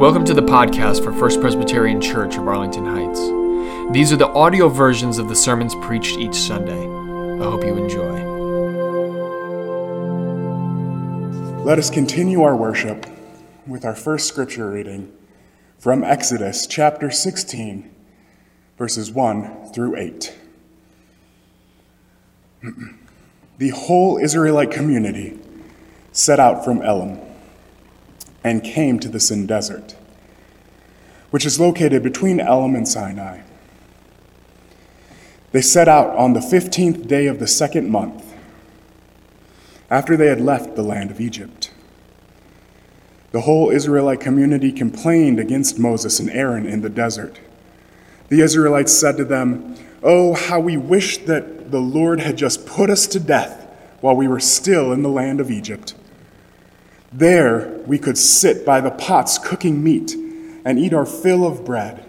Welcome to the podcast for First Presbyterian Church of Arlington Heights. These are the audio versions of the sermons preached each Sunday. I hope you enjoy. Let us continue our worship with our first scripture reading from Exodus chapter 16, verses 1 through 8. the whole Israelite community set out from Elim and came to the Sin Desert, which is located between Elim and Sinai. They set out on the 15th day of the second month, after they had left the land of Egypt. The whole Israelite community complained against Moses and Aaron in the desert. The Israelites said to them, Oh, how we wish that the Lord had just put us to death while we were still in the land of Egypt. There we could sit by the pots cooking meat and eat our fill of bread.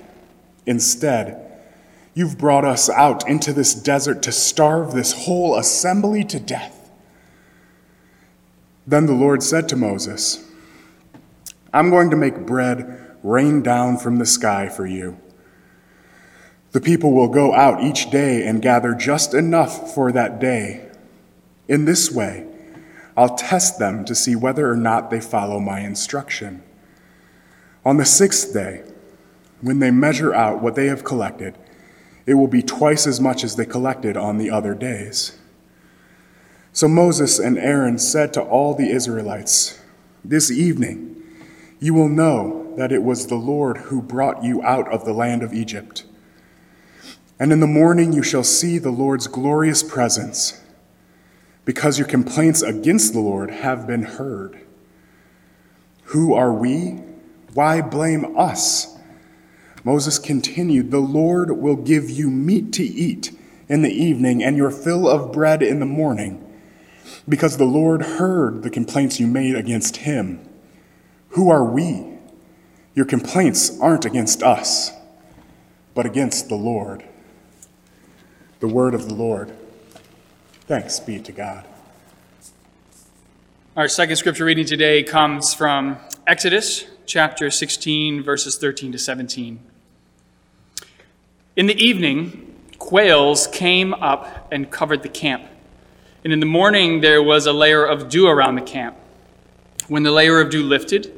Instead, you've brought us out into this desert to starve this whole assembly to death. Then the Lord said to Moses, I'm going to make bread rain down from the sky for you. The people will go out each day and gather just enough for that day. In this way, I'll test them to see whether or not they follow my instruction. On the sixth day, when they measure out what they have collected, it will be twice as much as they collected on the other days. So Moses and Aaron said to all the Israelites, This evening you will know that it was the Lord who brought you out of the land of Egypt. And in the morning you shall see the Lord's glorious presence because your complaints against the Lord have been heard. Who are we? Why blame us? Moses continued, The Lord will give you meat to eat in the evening and your fill of bread in the morning, because the Lord heard the complaints you made against him. Who are we? Your complaints aren't against us, but against the Lord. The word of the Lord. Thanks be to God. Our second scripture reading today comes from Exodus chapter 16, verses 13 to 17. In the evening, quails came up and covered the camp. And in the morning, there was a layer of dew around the camp. When the layer of dew lifted,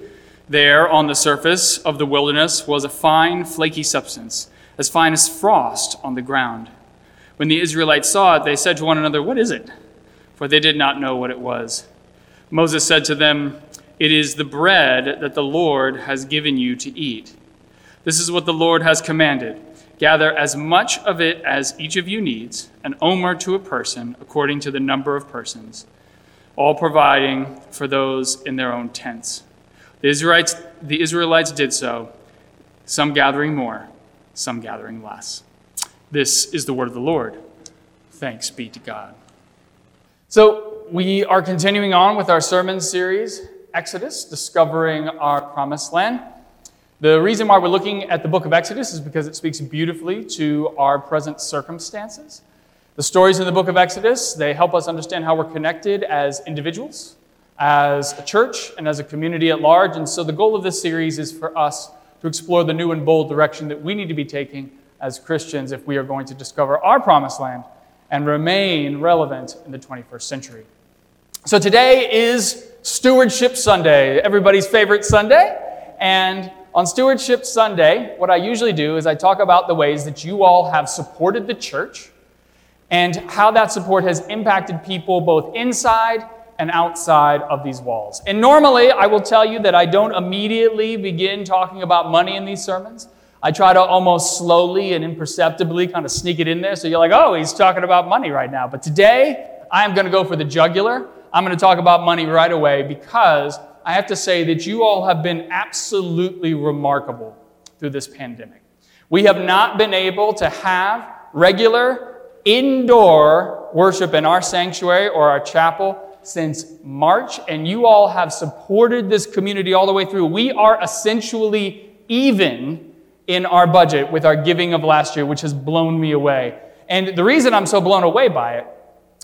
there on the surface of the wilderness was a fine, flaky substance, as fine as frost on the ground. When the Israelites saw it, they said to one another, What is it? For they did not know what it was. Moses said to them, It is the bread that the Lord has given you to eat. This is what the Lord has commanded. Gather as much of it as each of you needs, an omer to a person, according to the number of persons, all providing for those in their own tents. The Israelites, the Israelites did so, some gathering more, some gathering less. This is the word of the Lord. Thanks be to God. So, we are continuing on with our sermon series, Exodus, discovering our promised land. The reason why we're looking at the book of Exodus is because it speaks beautifully to our present circumstances. The stories in the book of Exodus, they help us understand how we're connected as individuals, as a church, and as a community at large. And so the goal of this series is for us to explore the new and bold direction that we need to be taking as Christians if we are going to discover our promised land and remain relevant in the 21st century. So today is Stewardship Sunday, everybody's favorite Sunday. And on Stewardship Sunday, what I usually do is I talk about the ways that you all have supported the church and how that support has impacted people both inside and outside of these walls. And normally, I will tell you that I don't immediately begin talking about money in these sermons. I try to almost slowly and imperceptibly kind of sneak it in there so you're like, oh, he's talking about money right now. But today, I am going to go for the jugular. I'm going to talk about money right away because I have to say that you all have been absolutely remarkable through this pandemic. We have not been able to have regular indoor worship in our sanctuary or our chapel since March, and you all have supported this community all the way through. We are essentially even in our budget with our giving of last year, which has blown me away. And the reason I'm so blown away by it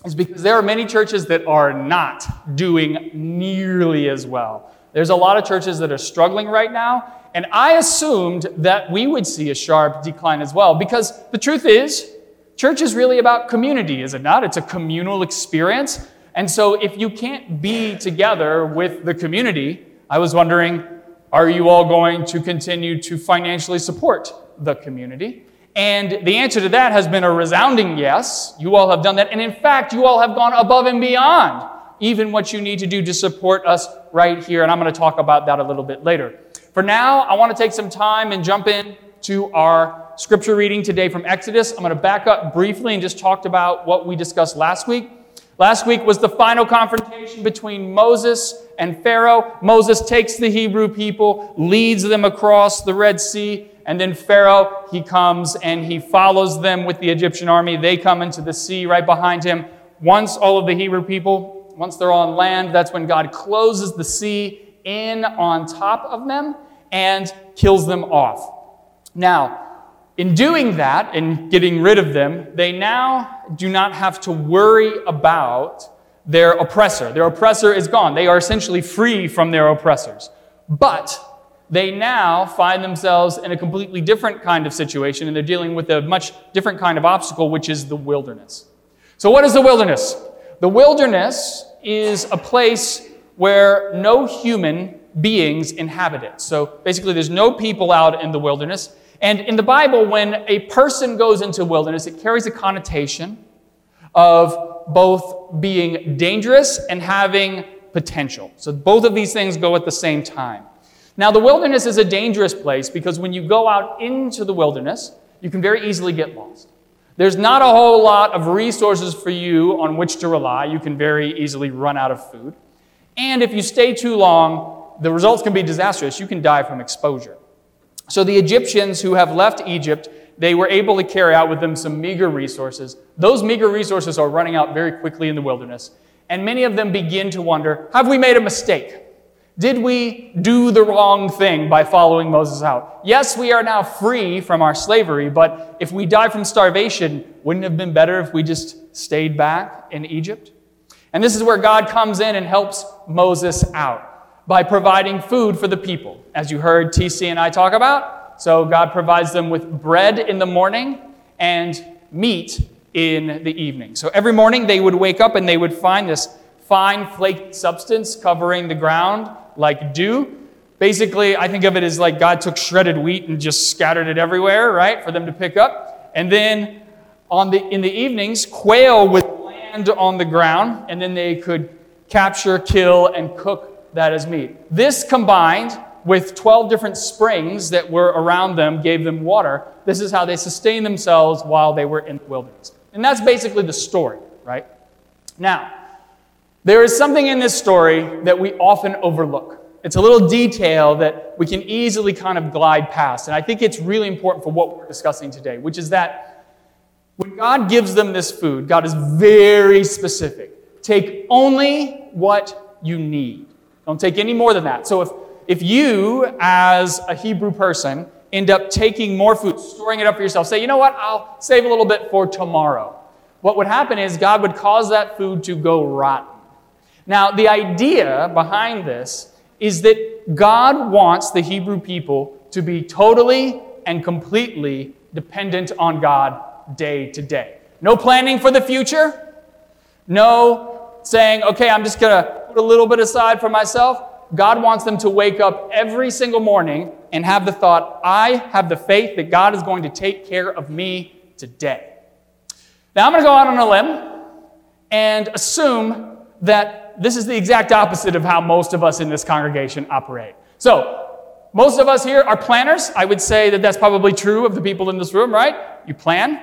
is because there are many churches that are not doing nearly as well. There's a lot of churches that are struggling right now, And I assumed that we would see a sharp decline as well, because the truth is, church is really about community, is it not? It's a communal experience. And so if you can't be together with the community, I was wondering, are you all going to continue to financially support the community? And the answer to that has been a resounding yes. You all have done that. And in fact, you all have gone above and beyond even what you need to do to support us right here. And I'm going to talk about that a little bit later. For now, I want to take some time and jump in to our scripture reading today from Exodus. I'm going to back up briefly and just talk about what we discussed last week. Last week was the final confrontation between Moses and Pharaoh. Moses takes the Hebrew people, leads them across the Red Sea, and then Pharaoh, he comes and he follows them with the Egyptian army. They come into the sea right behind him. Once all of the Hebrew people, once they're on land, that's when God closes the sea in on top of them and kills them off. Now, in doing that and getting rid of them, they now do not have to worry about their oppressor. Their oppressor is gone. They are essentially free from their oppressors. But they now find themselves in a completely different kind of situation, and they're dealing with a much different kind of obstacle, which is the wilderness. So, what is the wilderness? The wilderness is a place where no human beings inhabit it. So basically, there's no people out in the wilderness. And in the Bible, when a person goes into wilderness, it carries a connotation of both being dangerous and having potential. So both of these things go at the same time. Now, the wilderness is a dangerous place because when you go out into the wilderness, you can very easily get lost. There's not a whole lot of resources for you on which to rely. You can very easily run out of food. And if you stay too long, the results can be disastrous. You can die from exposure. So the Egyptians who have left Egypt, they were able to carry out with them some meager resources. Those meager resources are running out very quickly in the wilderness. And many of them begin to wonder have we made a mistake? Did we do the wrong thing by following Moses out? Yes, we are now free from our slavery, but if we die from starvation, wouldn't it have been better if we just stayed back in Egypt? And this is where God comes in and helps Moses out by providing food for the people, as you heard TC and I talk about. So God provides them with bread in the morning and meat in the evening. So every morning they would wake up and they would find this fine flaked substance covering the ground like dew. Basically, I think of it as like God took shredded wheat and just scattered it everywhere, right, for them to pick up. And then on the, in the evenings, quail would land on the ground, and then they could capture, kill, and cook that as meat. This combined with 12 different springs that were around them, gave them water. This is how they sustained themselves while they were in the wilderness. And that's basically the story, right? Now, there is something in this story that we often overlook. It's a little detail that we can easily kind of glide past. And I think it's really important for what we're discussing today, which is that when God gives them this food, God is very specific. Take only what you need. Don't take any more than that. So if, if you, as a Hebrew person, end up taking more food, storing it up for yourself, say, you know what, I'll save a little bit for tomorrow. What would happen is God would cause that food to go rotten. Now, the idea behind this is that God wants the Hebrew people to be totally and completely dependent on God day to day. No planning for the future. No saying, okay, I'm just going to put a little bit aside for myself. God wants them to wake up every single morning and have the thought, I have the faith that God is going to take care of me today. Now, I'm going to go out on a limb and assume that this is the exact opposite of how most of us in this congregation operate. So, most of us here are planners. I would say that that's probably true of the people in this room, right? You plan,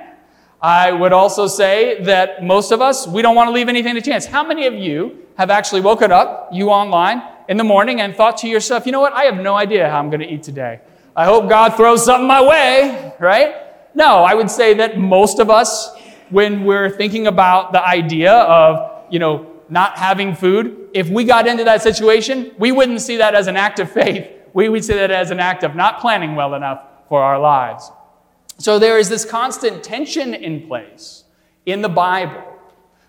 I would also say that most of us, we don't want to leave anything to chance. How many of you have actually woken up, you online, in the morning and thought to yourself, you know what, I have no idea how I'm going to eat today. I hope God throws something my way, right? No, I would say that most of us, when we're thinking about the idea of, you know, not having food, if we got into that situation, we wouldn't see that as an act of faith. We would see that as an act of not planning well enough for our lives. So there is this constant tension in place in the Bible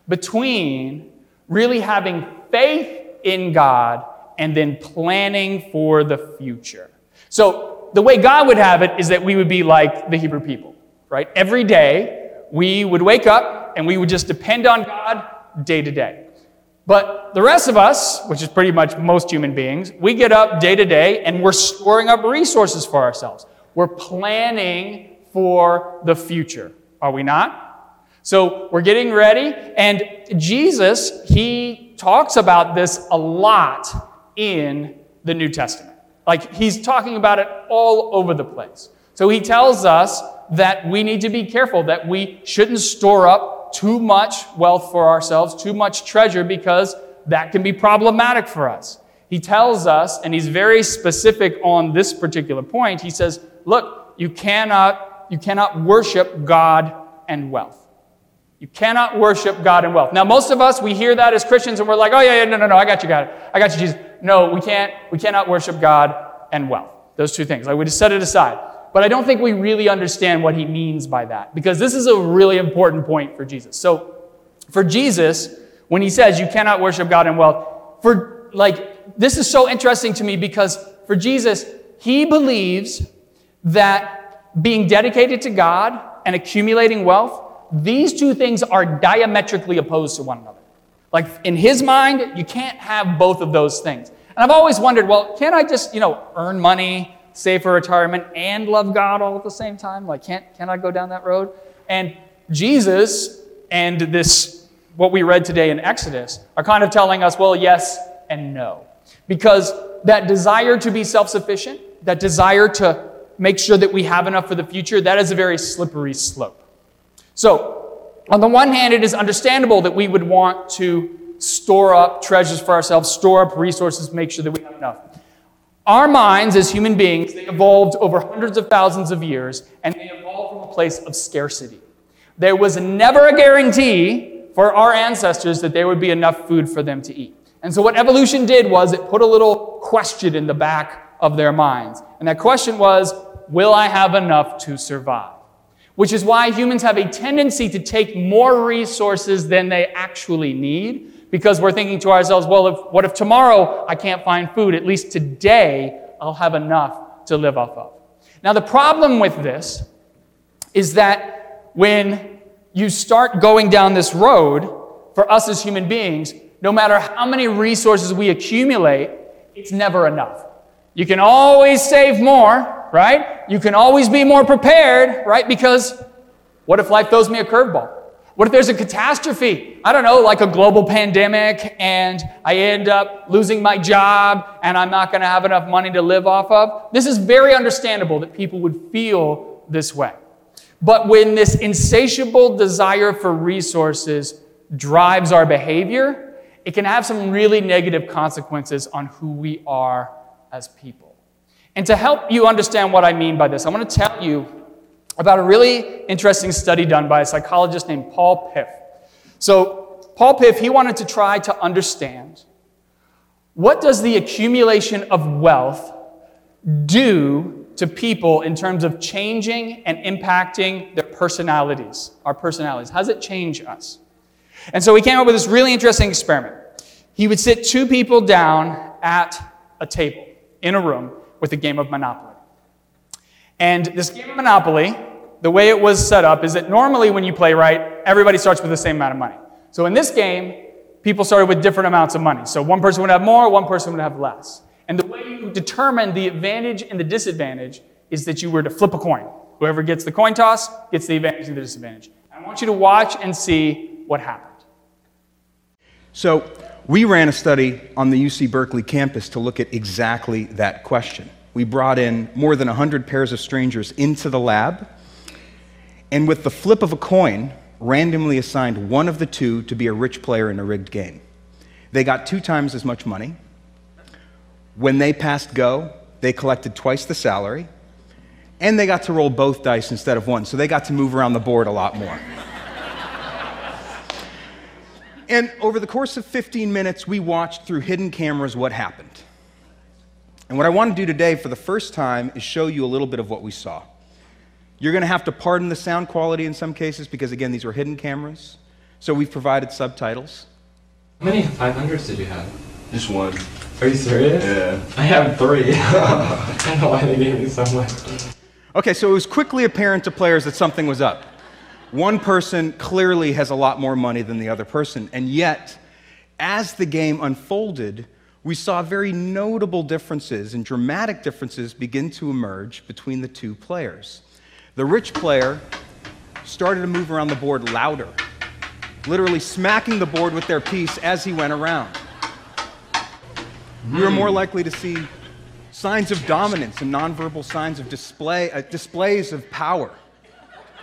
between really having faith in God and then planning for the future. So the way God would have it is that we would be like the Hebrew people, right? Every day we would wake up and we would just depend on God day to day. But the rest of us, which is pretty much most human beings, we get up day to day and we're storing up resources for ourselves. We're planning for the future, are we not? So we're getting ready, and Jesus, he talks about this a lot in the New Testament. Like he's talking about it all over the place. So he tells us that we need to be careful, that we shouldn't store up too much wealth for ourselves, too much treasure, because that can be problematic for us. He tells us, and he's very specific on this particular point. He says, look, you cannot, you cannot worship God and wealth. You cannot worship God and wealth. Now, most of us, we hear that as Christians and we're like, oh, yeah, yeah, no, no, no, I got you, God. I got you, Jesus. No, we can't, we cannot worship God and wealth. Those two things. Like, we just set it aside. But I don't think we really understand what he means by that because this is a really important point for Jesus. So, for Jesus, when he says you cannot worship God and wealth, for like, this is so interesting to me because for Jesus, he believes that being dedicated to God and accumulating wealth these two things are diametrically opposed to one another. Like in his mind, you can't have both of those things. And I've always wondered, well, can't I just, you know, earn money, save for retirement, and love God all at the same time? Like, can't, can I go down that road? And Jesus and this, what we read today in Exodus, are kind of telling us, well, yes and no. Because that desire to be self sufficient, that desire to make sure that we have enough for the future, that is a very slippery slope. So, on the one hand, it is understandable that we would want to store up treasures for ourselves, store up resources, make sure that we have enough. Our minds as human beings, they evolved over hundreds of thousands of years, and they evolved from a place of scarcity. There was never a guarantee for our ancestors that there would be enough food for them to eat. And so, what evolution did was it put a little question in the back of their minds. And that question was Will I have enough to survive? which is why humans have a tendency to take more resources than they actually need because we're thinking to ourselves, well, if, what if tomorrow I can't find food? At least today I'll have enough to live off of. Now, the problem with this is that when you start going down this road, for us as human beings, no matter how many resources we accumulate, it's never enough. You can always save more, right? You can always be more prepared, right? Because what if life throws me a curveball? What if there's a catastrophe? I don't know, like a global pandemic, and I end up losing my job and I'm not going to have enough money to live off of? This is very understandable that people would feel this way. But when this insatiable desire for resources drives our behavior, it can have some really negative consequences on who we are as people. And to help you understand what I mean by this, I want to tell you about a really interesting study done by a psychologist named Paul Piff. So, Paul Piff, he wanted to try to understand what does the accumulation of wealth do to people in terms of changing and impacting their personalities, our personalities? How does it change us? And so he came up with this really interesting experiment. He would sit two people down at a table in a room, with a game of Monopoly. And this game of Monopoly, the way it was set up is that normally when you play right, everybody starts with the same amount of money. So in this game, people started with different amounts of money. So one person would have more, one person would have less. And the way you determine the advantage and the disadvantage is that you were to flip a coin. Whoever gets the coin toss gets the advantage and the disadvantage. I want you to watch and see what happened. So, we ran a study on the UC Berkeley campus to look at exactly that question. We brought in more than 100 pairs of strangers into the lab, and with the flip of a coin, randomly assigned one of the two to be a rich player in a rigged game. They got two times as much money. When they passed go, they collected twice the salary, and they got to roll both dice instead of one, so they got to move around the board a lot more. And over the course of 15 minutes, we watched through hidden cameras what happened. And what I want to do today for the first time is show you a little bit of what we saw. You're going to have to pardon the sound quality in some cases because, again, these were hidden cameras. So we've provided subtitles. How many 500s did you have? Just one. Are you serious? Yeah. I have three. I don't know why they gave me so much. Okay, so it was quickly apparent to players that something was up. One person clearly has a lot more money than the other person, and yet, as the game unfolded, we saw very notable differences and dramatic differences begin to emerge between the two players. The rich player started to move around the board louder, literally smacking the board with their piece as he went around. We were more likely to see signs of dominance and nonverbal signs of display, uh, displays of power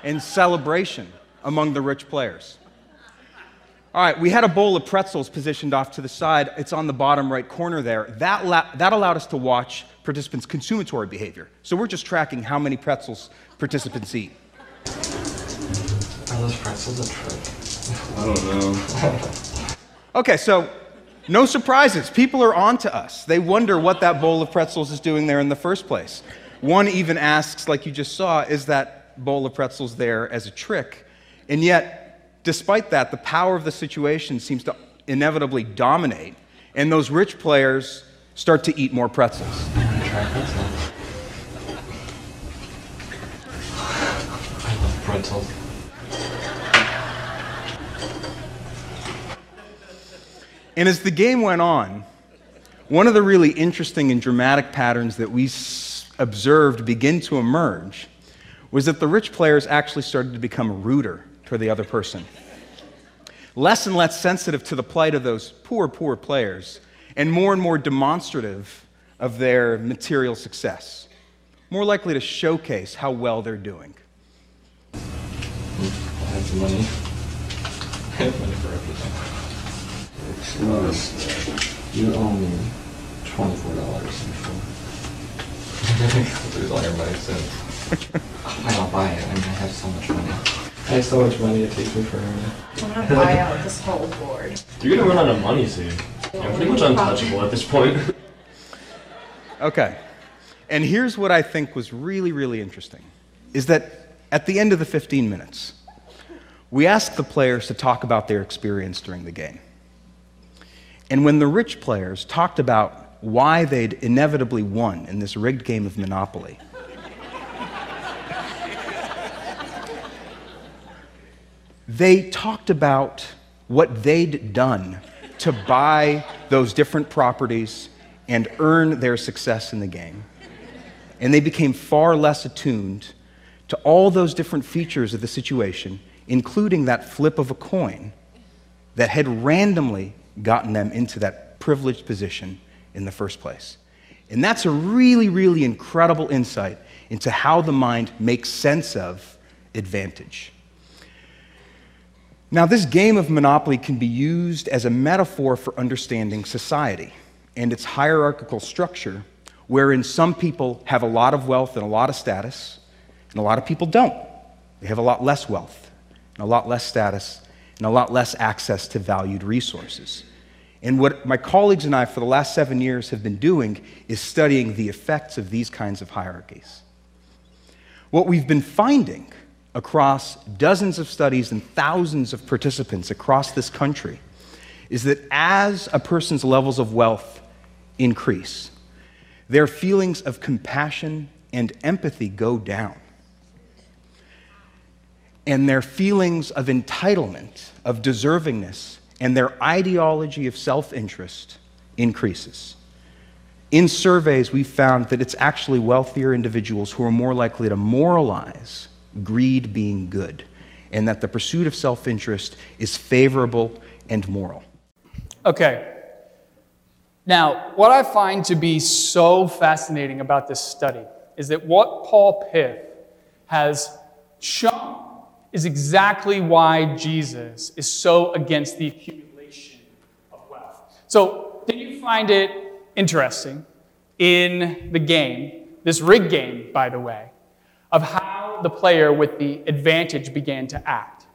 and celebration among the rich players. All right, we had a bowl of pretzels positioned off to the side. It's on the bottom right corner there. That, la- that allowed us to watch participants' consummatory behavior. So we're just tracking how many pretzels participants eat. Are those pretzels a trick? I don't know. Okay, so no surprises. People are on to us. They wonder what that bowl of pretzels is doing there in the first place. One even asks, like you just saw, is that bowl of pretzels there as a trick? And yet, despite that, the power of the situation seems to inevitably dominate, and those rich players start to eat more pretzels. Pretzels. I love pretzels. And as the game went on, one of the really interesting and dramatic patterns that we observed begin to emerge was that the rich players actually started to become ruder toward the other person. Less and less sensitive to the plight of those poor, poor players, and more and more demonstrative of their material success. More likely to showcase how well they're doing. I have the money. I have money for everything. Excuse you owe me twenty-four dollars before. Lose all your money soon. I'll buy it. I mean, I have so much money. I have so much money, it takes me forever. I'm gonna buy out this whole board. You're gonna run out of money soon. I'm pretty much untouchable at this point. Okay. And here's what I think was really, really interesting is that at the end of the 15 minutes, we asked the players to talk about their experience during the game. And when the rich players talked about why they'd inevitably won in this rigged game of Monopoly, they talked about what they'd done to buy those different properties and earn their success in the game. And they became far less attuned to all those different features of the situation, including that flip of a coin that had randomly gotten them into that privileged position in the first place. And that's a really, really incredible insight into how the mind makes sense of advantage. Now, this game of Monopoly can be used as a metaphor for understanding society and its hierarchical structure, wherein some people have a lot of wealth and a lot of status, and a lot of people don't. They have a lot less wealth and a lot less status and a lot less access to valued resources. And what my colleagues and I, for the last seven years, have been doing is studying the effects of these kinds of hierarchies. What we've been finding across dozens of studies and thousands of participants across this country is that as a person's levels of wealth increase, their feelings of compassion and empathy go down. And their feelings of entitlement, of deservingness, and their ideology of self interest increases. In surveys, we found that it's actually wealthier individuals who are more likely to moralize greed being good, and that the pursuit of self interest is favorable and moral. Okay. Now, what I find to be so fascinating about this study is that what Paul Piff has shown is exactly why Jesus is so against the accumulation of wealth. So, did you find it interesting in the game, this rig game, by the way, of how the player with the advantage began to act?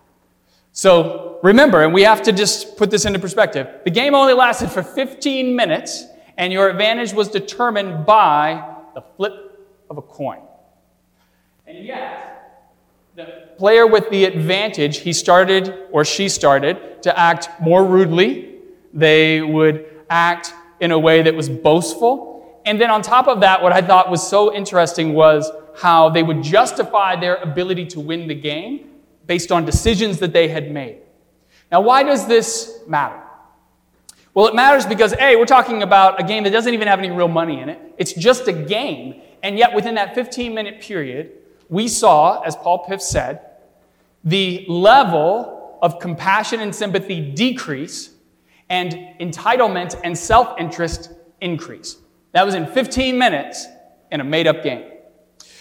So remember, and we have to just put this into perspective the game only lasted for 15 minutes, and your advantage was determined by the flip of a coin. And yet, the player with the advantage, he started or she started to act more rudely. They would act in a way that was boastful. And then on top of that, what I thought was so interesting was how they would justify their ability to win the game based on decisions that they had made. Now, why does this matter? Well, it matters because, A, we're talking about a game that doesn't even have any real money in it. It's just a game. And yet, within that 15 minute period, we saw, as Paul Piff said, the level of compassion and sympathy decrease and entitlement and self interest increase. That was in 15 minutes in a made up game.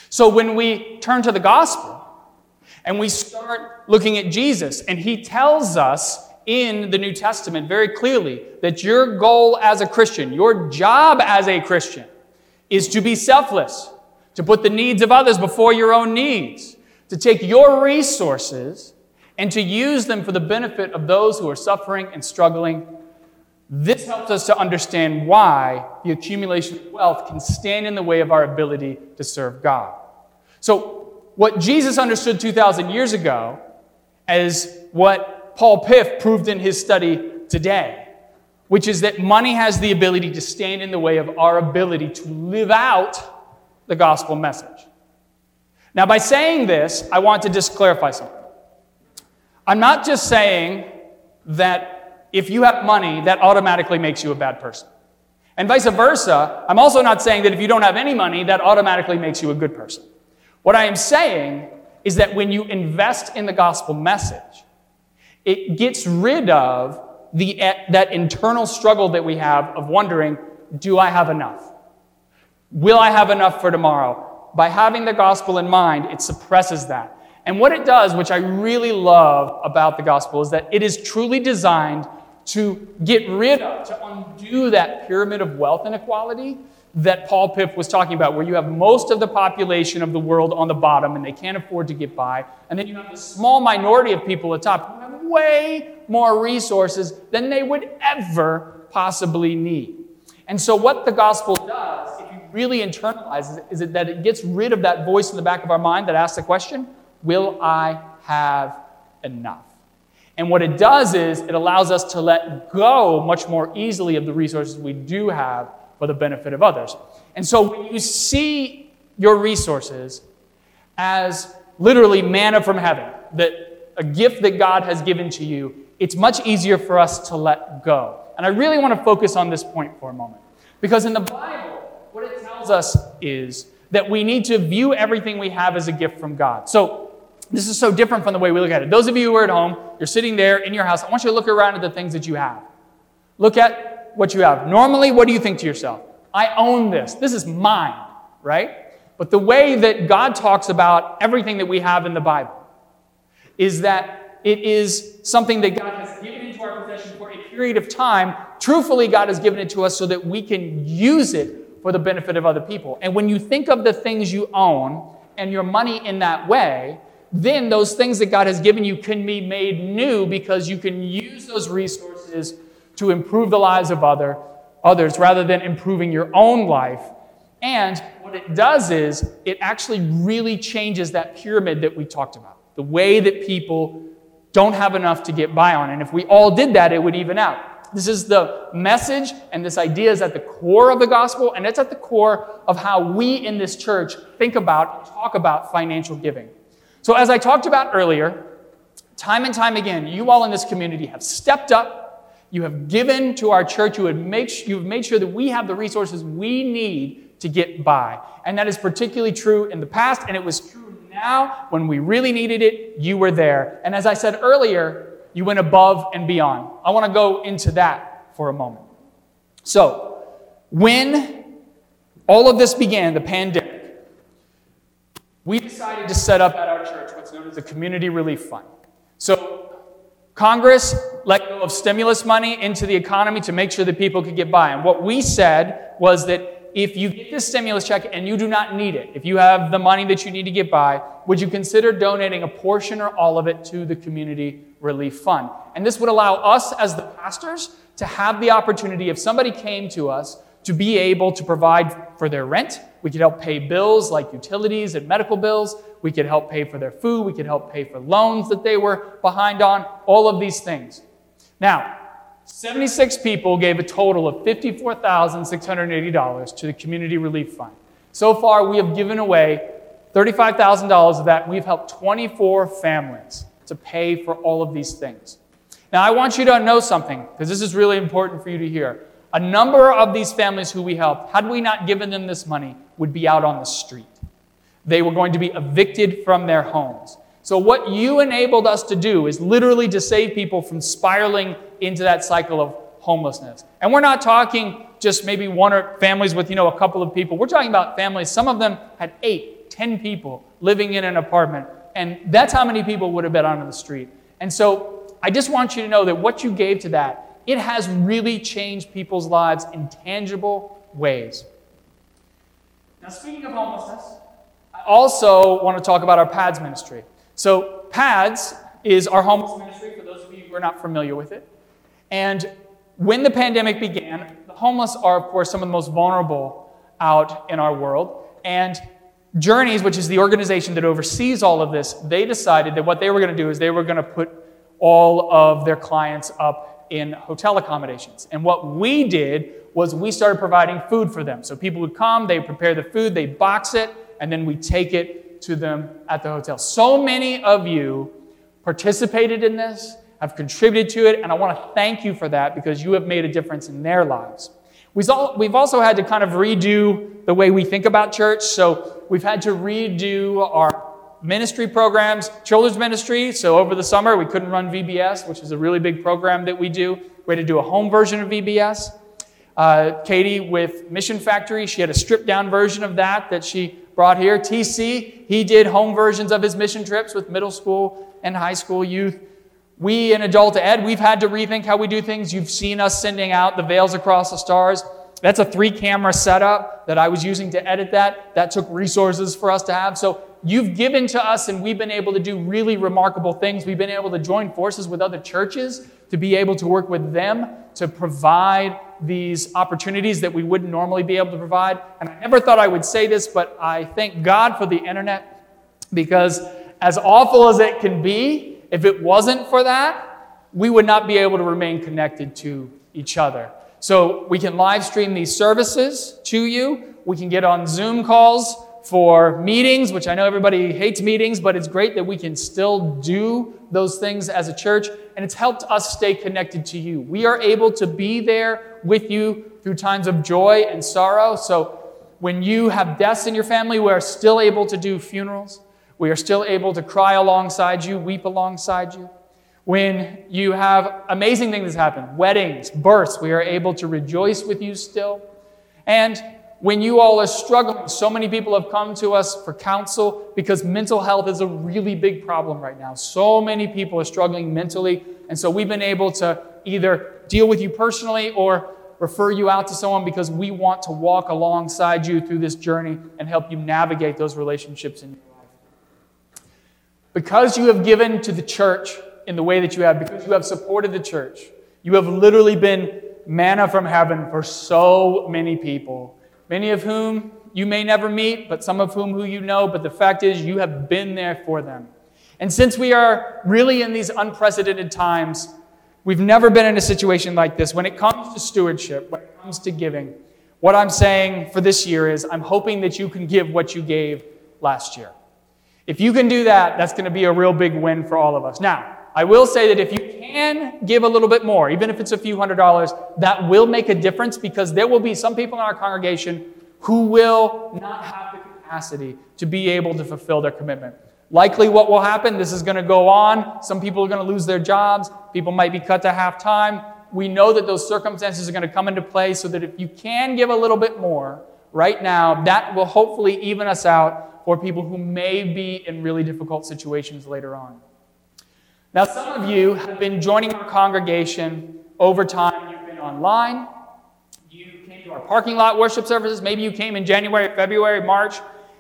So when we turn to the gospel and we start looking at Jesus, and he tells us in the New Testament very clearly that your goal as a Christian, your job as a Christian, is to be selfless, to put the needs of others before your own needs, to take your resources and to use them for the benefit of those who are suffering and struggling. This helps us to understand why the accumulation of wealth can stand in the way of our ability to serve God. So, what Jesus understood 2,000 years ago as what Paul Piff proved in his study today, which is that money has the ability to stand in the way of our ability to live out the gospel message. Now, by saying this, I want to just clarify something. I'm not just saying that if you have money, that automatically makes you a bad person. And vice versa, I'm also not saying that if you don't have any money, that automatically makes you a good person. What I am saying is that when you invest in the gospel message, it gets rid of the, that internal struggle that we have of wondering, do I have enough? Will I have enough for tomorrow? By having the gospel in mind, it suppresses that. And what it does, which I really love about the gospel, is that it is truly designed to get rid of, to undo that pyramid of wealth inequality that Paul Piff was talking about, where you have most of the population of the world on the bottom and they can't afford to get by. And then you have a small minority of people at the top who have way more resources than they would ever possibly need. And so, what the gospel does, if you really internalize it, is that it gets rid of that voice in the back of our mind that asks the question Will I have enough? And what it does is it allows us to let go much more easily of the resources we do have for the benefit of others. And so when you see your resources as literally manna from heaven, that a gift that God has given to you, it's much easier for us to let go. And I really want to focus on this point for a moment. Because in the Bible, what it tells us is that we need to view everything we have as a gift from God. So this is so different from the way we look at it. Those of you who are at home, you're sitting there in your house, I want you to look around at the things that you have. Look at what you have. Normally, what do you think to yourself? I own this. This is mine, right? But the way that God talks about everything that we have in the Bible is that it is something that God has given into our possession for a period of time. Truthfully, God has given it to us so that we can use it for the benefit of other people. And when you think of the things you own and your money in that way, then those things that God has given you can be made new because you can use those resources to improve the lives of other, others rather than improving your own life. And what it does is it actually really changes that pyramid that we talked about. The way that people don't have enough to get by on. And if we all did that, it would even out. This is the message, and this idea is at the core of the gospel, and it's at the core of how we in this church think about and talk about financial giving. So, as I talked about earlier, time and time again, you all in this community have stepped up you have given to our church. You have, made sure that we have the resources we need to get by. And that is particularly true in the past, and it was true now when we really needed it. You were there. And as I said earlier, you went above and beyond. I want to go into that for a moment. So, when all of this began, the pandemic, we decided to set up at our church what's known as a community relief fund. So, Congress let go of stimulus money into the economy to make sure that people could get by. And what we said was that if you get this stimulus check and you do not need it, if you have the money that you need to get by, would you consider donating a portion or all of it to the Community Relief Fund? And this would allow us as the pastors to have the opportunity, if somebody came to us, to be able to provide for their rent. We could help pay bills like utilities and medical bills. We could help pay for their food. We could help pay for loans that they were behind on, all of these things. Now, 76 people gave a total of $54,680 to the Community Relief Fund. So far, we have given away $35,000 of that. We've helped 24 families to pay for all of these things. Now, I want you to know something, because this is really important for you to hear. A number of these families who we helped, had we not given them this money, would be out on the street. They were going to be evicted from their homes. So, what you enabled us to do is literally to save people from spiraling into that cycle of homelessness. And we're not talking just maybe one or families with, you know, a couple of people. We're talking about families. Some of them had eight, ten people living in an apartment. And that's how many people would have been on the street. And so I just want you to know that what you gave to that, it has really changed people's lives in tangible ways. Now, speaking of homelessness, I also want to talk about our PADS ministry. So, PADS is our homeless ministry, for those of you who are not familiar with it. And when the pandemic began, the homeless are, of course, some of the most vulnerable out in our world. And Journeys, which is the organization that oversees all of this, they decided that what they were going to do is they were going to put all of their clients up in hotel accommodations. And what we did was we started providing food for them. So people would come, they prepare the food, they box it, and then we take it to them at the hotel. So many of you participated in this, have contributed to it, and I want to thank you for that because you have made a difference in their lives. We've also had to kind of redo the way we think about church. So we've had to redo our ministry programs, children's ministry. So over the summer, we couldn't run VBS, which is a really big program that we do. We had to do a home version of VBS. Uh, Katie with Mission Factory, she had a stripped down version of that that she brought here. TC, he did home versions of his mission trips with middle school and high school youth. We in Adult Ed, we've had to rethink how we do things. You've seen us sending out the Veils Across the Stars. That's a three camera setup that I was using to edit that. That took resources for us to have. So you've given to us, and we've been able to do really remarkable things. We've been able to join forces with other churches to be able to work with them to provide these opportunities that we wouldn't normally be able to provide. And I never thought I would say this, but I thank God for the internet because, as awful as it can be, if it wasn't for that, we would not be able to remain connected to each other. So we can live stream these services to you. We can get on Zoom calls for meetings, which I know everybody hates meetings, but it's great that we can still do those things as a church. And it's helped us stay connected to you. We are able to be there with you through times of joy and sorrow. So when you have deaths in your family, we are still able to do funerals. We are still able to cry alongside you, weep alongside you. When you have amazing things happen, weddings, births, we are able to rejoice with you still. And when you all are struggling, so many people have come to us for counsel because mental health is a really big problem right now. So many people are struggling mentally. And so we've been able to either deal with you personally or refer you out to someone because we want to walk alongside you through this journey and help you navigate those relationships in your life. Because you have given to the church in the way that you have, because you have supported the church, you have literally been manna from heaven for so many people many of whom you may never meet, but some of whom who you know, but the fact is you have been there for them. And since we are really in these unprecedented times, we've never been in a situation like this. When it comes to stewardship, when it comes to giving, what I'm saying for this year is I'm hoping that you can give what you gave last year. If you can do that, that's going to be a real big win for all of us. Now, I will say that if you can give a little bit more, even if it's a few hundred dollars, that will make a difference because there will be some people in our congregation who will not have the capacity to be able to fulfill their commitment. Likely, what will happen, this is going to go on. Some people are going to lose their jobs. People might be cut to half time. We know that those circumstances are going to come into play so that if you can give a little bit more right now, that will hopefully even us out for people who may be in really difficult situations later on. Now, some of you have been joining our congregation over time. You've been online. You came to our parking lot worship services. Maybe you came in January, February, March,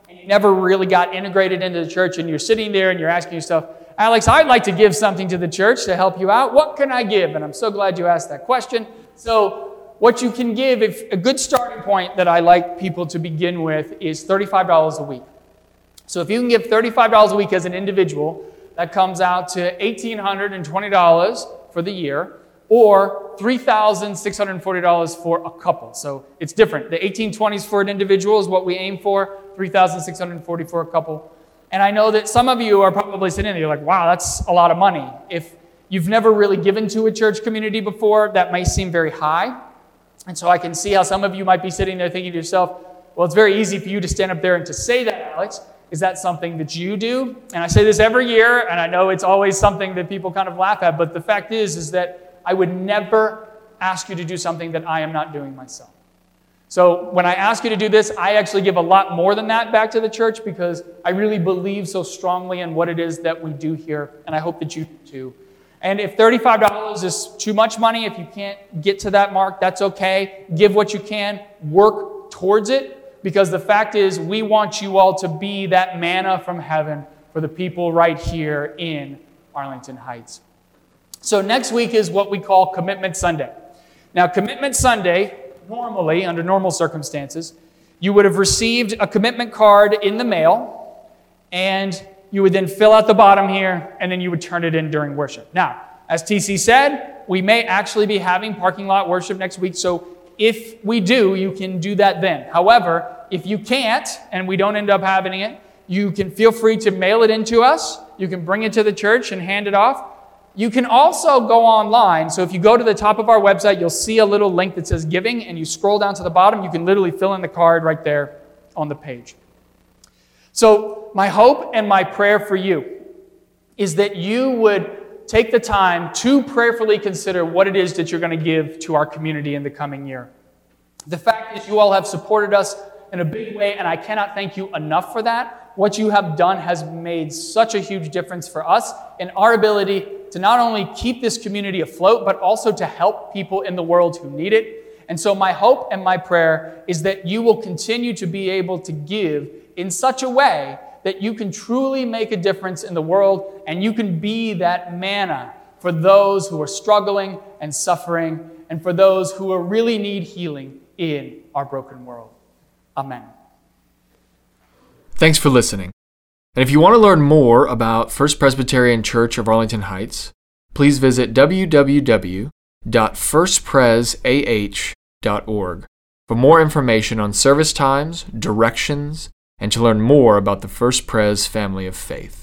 and you never really got integrated into the church. And you're sitting there and you're asking yourself, Alex, I'd like to give something to the church to help you out. What can I give? And I'm so glad you asked that question. So, what you can give, if a good starting point that I like people to begin with is $35 a week. So, if you can give $35 a week as an individual, that comes out to $1,820 for the year, or $3,640 for a couple. So it's different. The 1820s for an individual is what we aim for, 3,640 for a couple. And I know that some of you are probably sitting there, you're like, wow, that's a lot of money. If you've never really given to a church community before, that may seem very high. And so I can see how some of you might be sitting there thinking to yourself, well, it's very easy for you to stand up there and to say that, Alex. Is that something that you do? And I say this every year, and I know it's always something that people kind of laugh at, but the fact is, is that I would never ask you to do something that I am not doing myself. So when I ask you to do this, I actually give a lot more than that back to the church because I really believe so strongly in what it is that we do here, and I hope that you do too. And if $35 is too much money, if you can't get to that mark, that's okay. Give what you can, work towards it, because the fact is, we want you all to be that manna from heaven for the people right here in Arlington Heights. So, next week is what we call Commitment Sunday. Now, Commitment Sunday, normally, under normal circumstances, you would have received a commitment card in the mail, and you would then fill out the bottom here, and then you would turn it in during worship. Now, as TC said, we may actually be having parking lot worship next week, so if we do, you can do that then. However, if you can't and we don't end up having it, you can feel free to mail it in to us. You can bring it to the church and hand it off. You can also go online. So if you go to the top of our website, you'll see a little link that says giving, and you scroll down to the bottom, you can literally fill in the card right there on the page. So, my hope and my prayer for you is that you would take the time to prayerfully consider what it is that you're going to give to our community in the coming year. The fact is, you all have supported us in a big way, and I cannot thank you enough for that. What you have done has made such a huge difference for us in our ability to not only keep this community afloat, but also to help people in the world who need it. And so, my hope and my prayer is that you will continue to be able to give in such a way that you can truly make a difference in the world and you can be that manna for those who are struggling and suffering and for those who really need healing in our broken world. Amen. Thanks for listening. And if you want to learn more about First Presbyterian Church of Arlington Heights, please visit www.firstpresah.org for more information on service times, directions, and to learn more about the First Pres family of faith.